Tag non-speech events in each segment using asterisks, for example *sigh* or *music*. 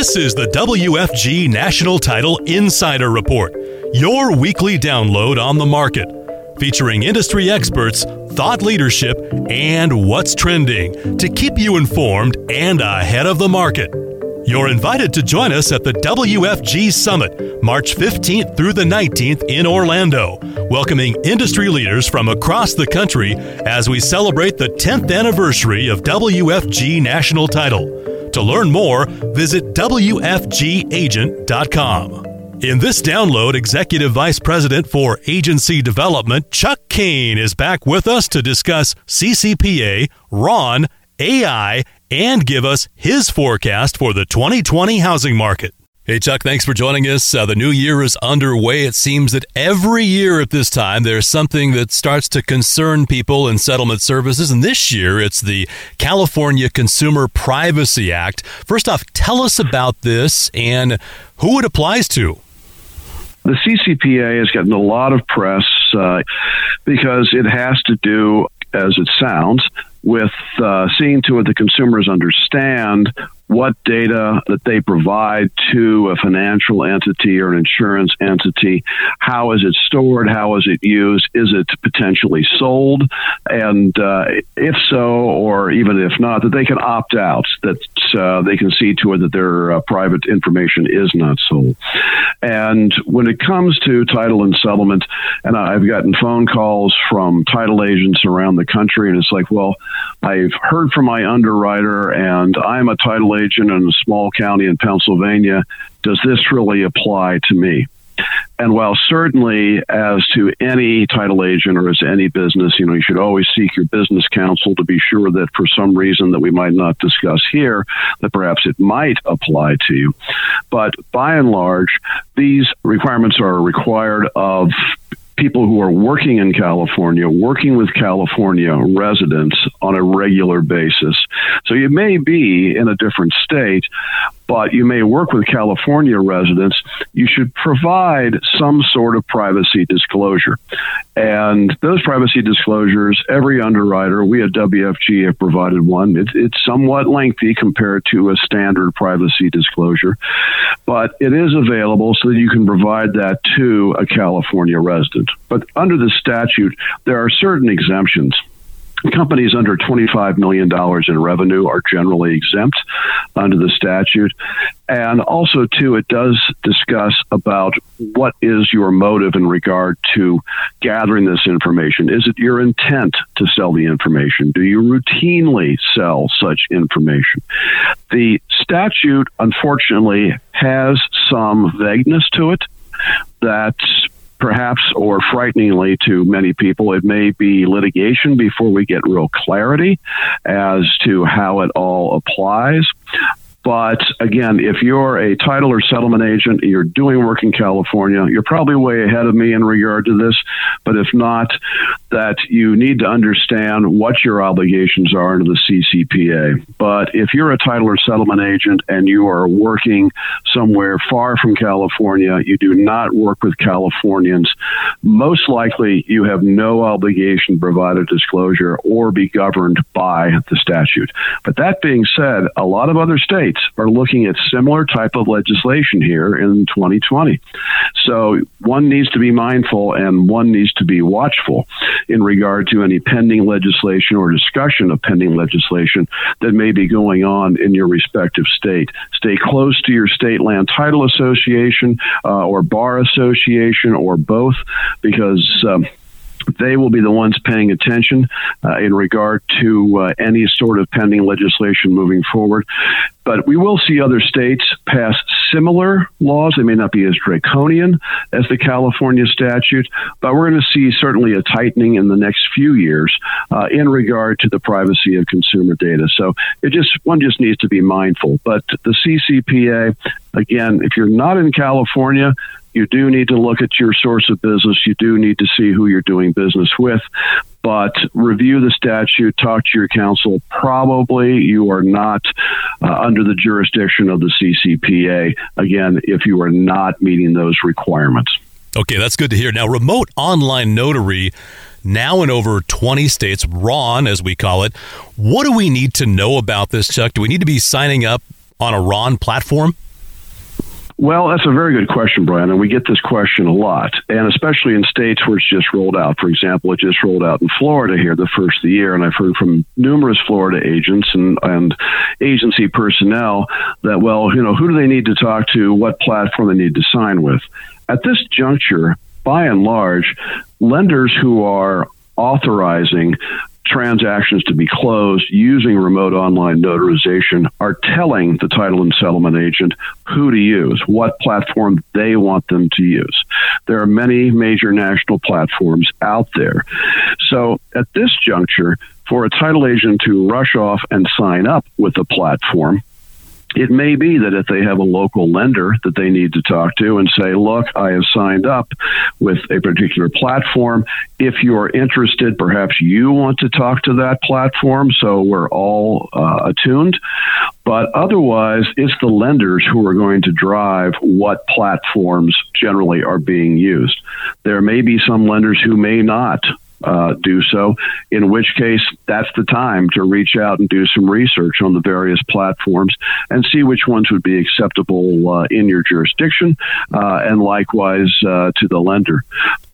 This is the WFG National Title Insider Report, your weekly download on the market, featuring industry experts, thought leadership, and what's trending to keep you informed and ahead of the market. You're invited to join us at the WFG Summit, March 15th through the 19th in Orlando, welcoming industry leaders from across the country as we celebrate the 10th anniversary of WFG National Title. To learn more, visit WFGagent.com. In this download, Executive Vice President for Agency Development, Chuck Cain, is back with us to discuss CCPA, RON, AI, and give us his forecast for the 2020 housing market. Hey, Chuck, thanks for joining us. Uh, the new year is underway. It seems that every year at this time, there's something that starts to concern people in settlement services. And this year, it's the California Consumer Privacy Act. First off, tell us about this and who it applies to. The CCPA has gotten a lot of press uh, because it has to do, as it sounds, with uh, seeing to it that consumers understand what data that they provide to a financial entity or an insurance entity. How is it stored? How is it used? Is it potentially sold? And uh, if so, or even if not, that they can opt out, that uh, they can see to it that their uh, private information is not sold. And when it comes to title and settlement, and I've gotten phone calls from title agents around the country, and it's like, well, I've heard from my underwriter, and I'm a title agent in a small county in Pennsylvania. Does this really apply to me? And while certainly, as to any title agent or as any business, you know, you should always seek your business counsel to be sure that for some reason that we might not discuss here, that perhaps it might apply to you. But by and large, these requirements are required of people who are working in California, working with California residents on a regular basis. So you may be in a different state, but you may work with California residents, you should provide some sort of privacy disclosure. And those privacy disclosures, every underwriter, we at WFG have provided one. It, it's somewhat lengthy compared to a standard privacy disclosure, but it is available so that you can provide that to a California resident. But under the statute, there are certain exemptions companies under $25 million in revenue are generally exempt under the statute. And also, too, it does discuss about what is your motive in regard to gathering this information. Is it your intent to sell the information? Do you routinely sell such information? The statute, unfortunately, has some vagueness to it that perhaps or frighteningly to many people, it may be litigation before we get real clarity as to how it all applies. But again, if you're a title or settlement agent, you're doing work in California, you're probably way ahead of me in regard to this. But if not, that you need to understand what your obligations are under the CCPA. But if you're a title or settlement agent and you are working somewhere far from California, you do not work with Californians, most likely you have no obligation to provide a disclosure or be governed by the statute. But that being said, a lot of other states are looking at similar type of legislation here in 2020. So one needs to be mindful and one needs to be watchful in regard to any pending legislation or discussion of pending legislation that may be going on in your respective state. Stay close to your state land title association uh, or bar association or both because um, they will be the ones paying attention uh, in regard to uh, any sort of pending legislation moving forward. But we will see other states pass similar laws. They may not be as draconian as the California statute, but we're going to see certainly a tightening in the next few years uh, in regard to the privacy of consumer data. So it just one just needs to be mindful. But the CCPA, again, if you're not in California, you do need to look at your source of business. You do need to see who you're doing business with. But review the statute, talk to your counsel. Probably you are not uh, under the jurisdiction of the CCPA, again, if you are not meeting those requirements. Okay, that's good to hear. Now, remote online notary, now in over 20 states, RON as we call it. What do we need to know about this, Chuck? Do we need to be signing up on a RON platform? Well, that's a very good question, Brian, and we get this question a lot, and especially in states where it's just rolled out. For example, it just rolled out in Florida here the first of the year, and I've heard from numerous Florida agents and, and agency personnel that, well, you know, who do they need to talk to? What platform they need to sign with? At this juncture, by and large, lenders who are authorizing transactions to be closed using remote online notarization are telling the title and settlement agent who to use, what platform they want them to use. There are many major national platforms out there. So at this juncture, for a title agent to rush off and sign up with a platform it may be that if they have a local lender that they need to talk to and say, look, I have signed up with a particular platform. If you're interested, perhaps you want to talk to that platform. So we're all uh, attuned. But otherwise, it's the lenders who are going to drive what platforms generally are being used. There may be some lenders who may not uh, do so, in which case that's the time to reach out and do some research on the various platforms and see which ones would be acceptable uh, in your jurisdiction uh, and likewise uh, to the lender.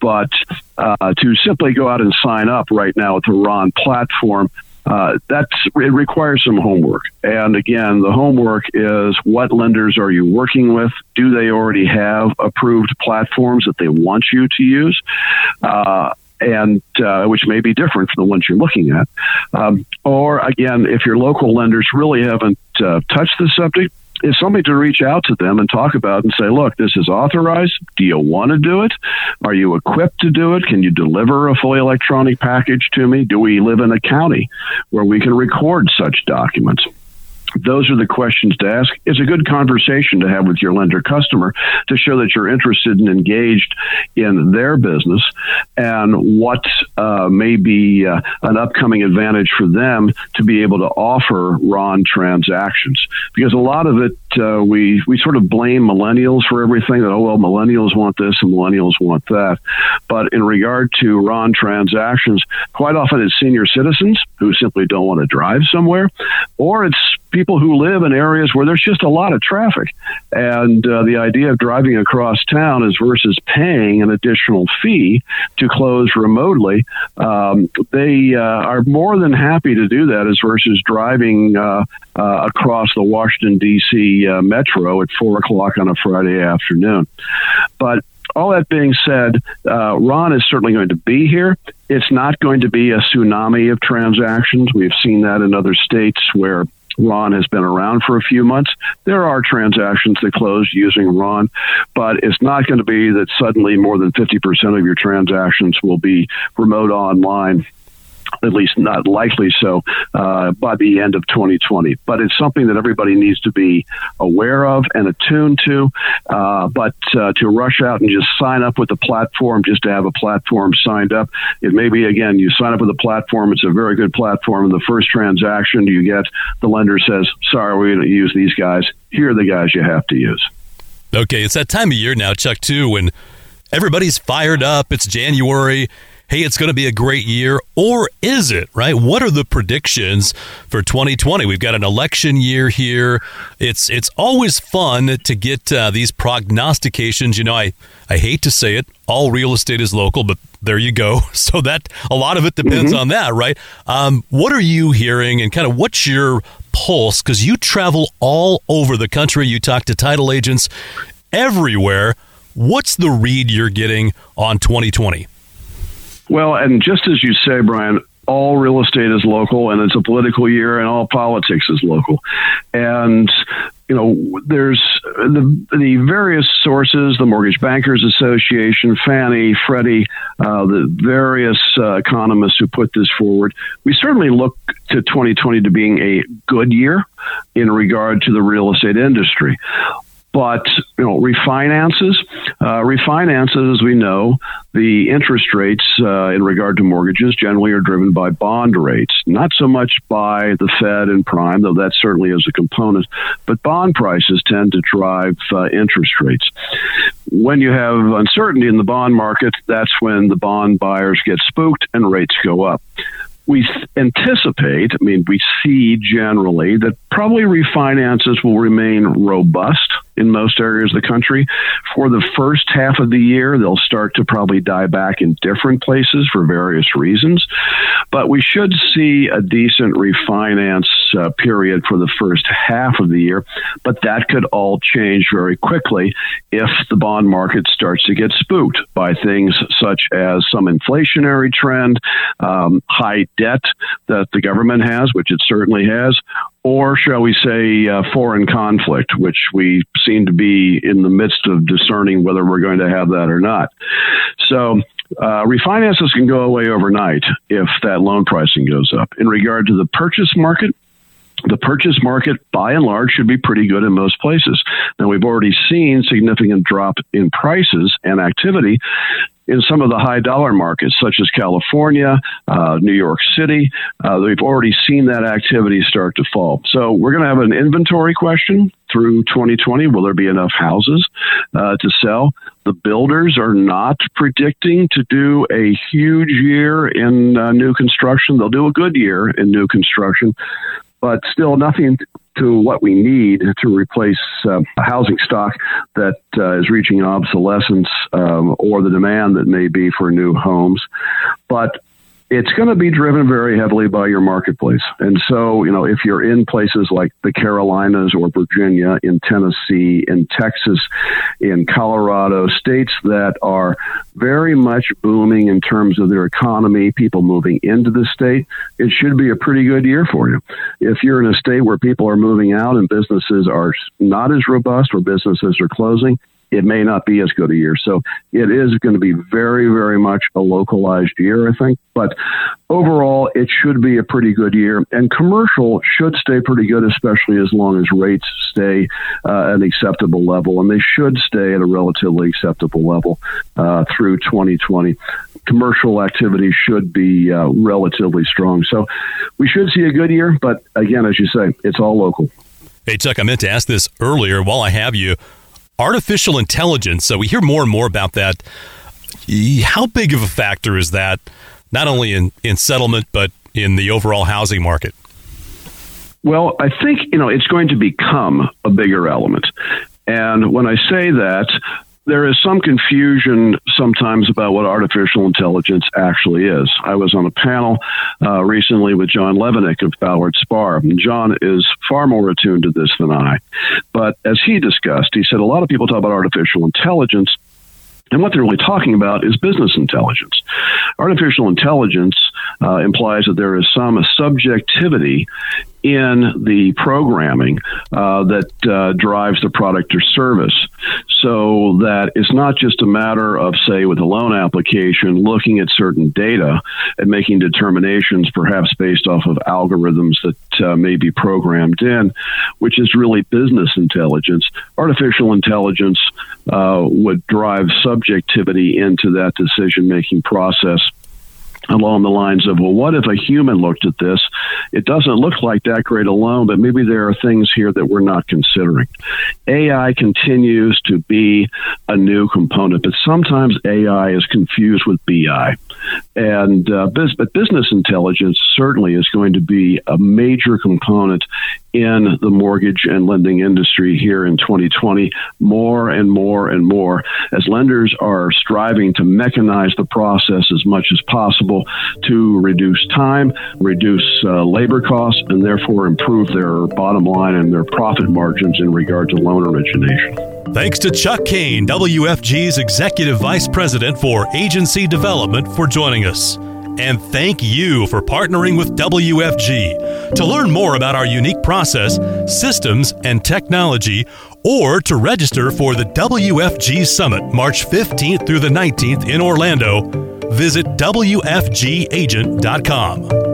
But uh, to simply go out and sign up right now at the RON platform, uh, that's it requires some homework. And again, the homework is what lenders are you working with? Do they already have approved platforms that they want you to use? Uh, and uh, which may be different from the ones you're looking at. Um, or again, if your local lenders really haven't uh, touched the subject, is somebody to reach out to them and talk about and say, look, this is authorized. Do you want to do it? Are you equipped to do it? Can you deliver a fully electronic package to me? Do we live in a county where we can record such documents? Those are the questions to ask. It's a good conversation to have with your lender customer to show that you're interested and engaged in their business and what uh, may be uh, an upcoming advantage for them to be able to offer RON transactions. Because a lot of it, uh, we, we sort of blame millennials for everything that, oh, well, millennials want this and millennials want that. But in regard to RON transactions, quite often it's senior citizens who simply don't want to drive somewhere, or it's people who live in areas where there's just a lot of traffic. And uh, the idea of driving across town is versus paying an additional fee to close remotely, um, they uh, are more than happy to do that as versus driving uh, uh across the Washington, D.C. Uh, metro at 4 o'clock on a Friday afternoon. But all that being said, uh, RON is certainly going to be here. It's not going to be a tsunami of transactions. We've seen that in other states where RON has been around for a few months. There are transactions that close using RON, but it's not going to be that suddenly more than 50% of your transactions will be remote online at least not likely so, uh, by the end of 2020. But it's something that everybody needs to be aware of and attuned to. Uh, but uh, to rush out and just sign up with the platform just to have a platform signed up, it may be, again, you sign up with a platform, it's a very good platform, and the first transaction you get, the lender says, sorry, we're going to use these guys. Here are the guys you have to use. Okay, it's that time of year now, Chuck, too, when everybody's fired up. It's January hey, it's going to be a great year, or is it, right? What are the predictions for 2020? We've got an election year here. It's it's always fun to get uh, these prognostications. You know, I, I hate to say it, all real estate is local, but there you go. *laughs* So that a lot of it depends mm-hmm. on that, right? Um, what are you hearing and kind of what's your pulse? Because you travel all over the country, you talk to title agents everywhere. What's the read you're getting on 2020? Well, and just as you say, Brian, all real estate is local and it's a political year and all politics is local. And you know, there's the, the various sources, the Mortgage Bankers Association, Fannie, Freddie, uh, the various uh, economists who put this forward. We certainly look to 2020 to being a good year in regard to the real estate industry. But you know, refinances, uh, refinances, as we know, the interest rates uh, in regard to mortgages generally are driven by bond rates, not so much by the Fed and prime, though that certainly is a component. But bond prices tend to drive uh, interest rates. When you have uncertainty in the bond market, that's when the bond buyers get spooked and rates go up we anticipate, I mean, we see generally that probably refinances will remain robust in most areas of the country. For the first half of the year, they'll start to probably die back in different places for various reasons. But we should see a decent refinance uh, period for the first half of the year. But that could all change very quickly if the bond market starts to get spooked by things such as some inflationary trend, um, high debt that the government has, which it certainly has, or shall we say, uh, foreign conflict, which we seem to be in the midst of discerning whether we're going to have that or not. So, uh, refinances can go away overnight if that loan pricing goes up. In regard to the purchase market, the purchase market by and large should be pretty good in most places. Now we've already seen significant drop in prices and activity in some of the high dollar markets, such as California, uh, New York City. Uh, we've already seen that activity start to fall. So we're going to have an inventory question through 2020. Will there be enough houses uh, to sell? The builders are not predicting to do a huge year in uh, new construction. They'll do a good year in new construction but still nothing to what we need to replace uh, a housing stock that uh, is reaching obsolescence um, or the demand that may be for new homes. But it's going to be driven very heavily by your marketplace. And so, you know, if you're in places like the Carolinas or Virginia, in Tennessee, in Texas, in Colorado, states that are very much booming in terms of their economy, people moving into the state, it should be a pretty good year for you. If you're in a state where people are moving out and businesses are not as robust or businesses are closing, it may not be as good a year. So it is going to be very, very much a localized year, I think. But overall, it should be a pretty good year. And commercial should stay pretty good, especially as long as rates stay uh, at an acceptable level. And they should stay at a relatively acceptable level uh, through 2020 commercial activity should be uh, relatively strong. So we should see a good year, but again, as you say, it's all local. Hey, Chuck, I meant to ask this earlier while I have you artificial intelligence. So we hear more and more about that. How big of a factor is that, not only in, in settlement, but in the overall housing market? Well, I think, you know, it's going to become a bigger element. And when I say that, there is some confusion sometimes about what artificial intelligence actually is. I was on a panel uh, recently with John Levenick of Ballard Spahr. And John is far more attuned to this than I. But as he discussed, he said a lot of people talk about artificial intelligence. And what they're really talking about is business intelligence. Artificial intelligence uh, implies that there is some subjectivity in the programming uh, that uh, drives the product or service. So that it's not just a matter of, say, with a loan application, looking at certain data and making determinations, perhaps based off of algorithms that uh, may be programmed in, which is really business intelligence. Artificial intelligence uh, would drive subjectivity into that decision making process along the lines of, well, what if a human looked at this? It doesn't look like that great alone, but maybe there are things here that we're not considering. AI continues to be a new component, but sometimes AI is confused with BI. And uh, but business intelligence certainly is going to be a major component in the mortgage and lending industry here in 2020 more and more and more as lenders are striving to mechanize the process as much as possible to reduce time, reduce uh, labor costs, and therefore improve their bottom line and their profit margins in regard to loan origination. Thanks to Chuck Cain, WFG's Executive Vice President for Agency Development, for joining us. And thank you for partnering with WFG. To learn more about our unique process, systems, and technology, or to register for the WFG Summit March 15th through the 19th in Orlando, visit WFGagent.com.